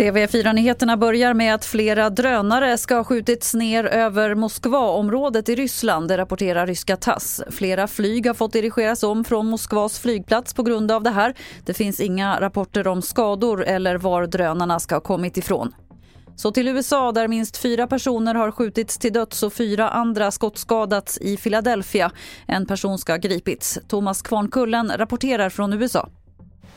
TV4-nyheterna börjar med att flera drönare ska ha skjutits ner över Moskvaområdet i Ryssland, det rapporterar ryska TASS. Flera flyg har fått dirigeras om från Moskvas flygplats på grund av det här. Det finns inga rapporter om skador eller var drönarna ska ha kommit ifrån. Så till USA där minst fyra personer har skjutits till döds och fyra andra skottskadats i Philadelphia. En person ska ha gripits. Thomas Kvarnkullen rapporterar från USA.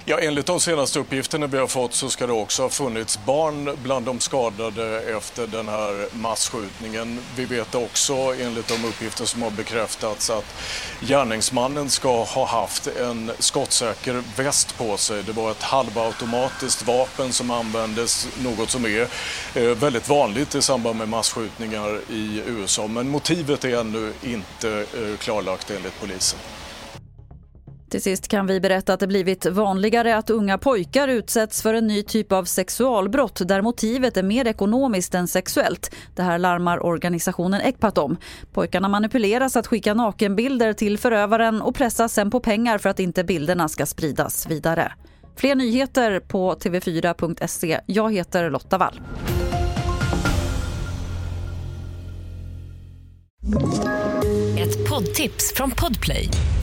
Ja, enligt de senaste uppgifterna vi har fått så ska det också ha funnits barn bland de skadade efter den här massskjutningen. Vi vet också enligt de uppgifter som har bekräftats att gärningsmannen ska ha haft en skottsäker väst på sig. Det var ett halvautomatiskt vapen som användes, något som är eh, väldigt vanligt i samband med massskjutningar i USA. Men motivet är ännu inte eh, klarlagt enligt polisen. Till sist kan vi berätta att det blivit vanligare att unga pojkar utsätts för en ny typ av sexualbrott där motivet är mer ekonomiskt än sexuellt. Det här larmar organisationen Ecpat om. Pojkarna manipuleras att skicka nakenbilder till förövaren och pressas sen på pengar för att inte bilderna ska spridas vidare. Fler nyheter på tv4.se. Jag heter Lotta Wall. Ett poddtips från Podplay.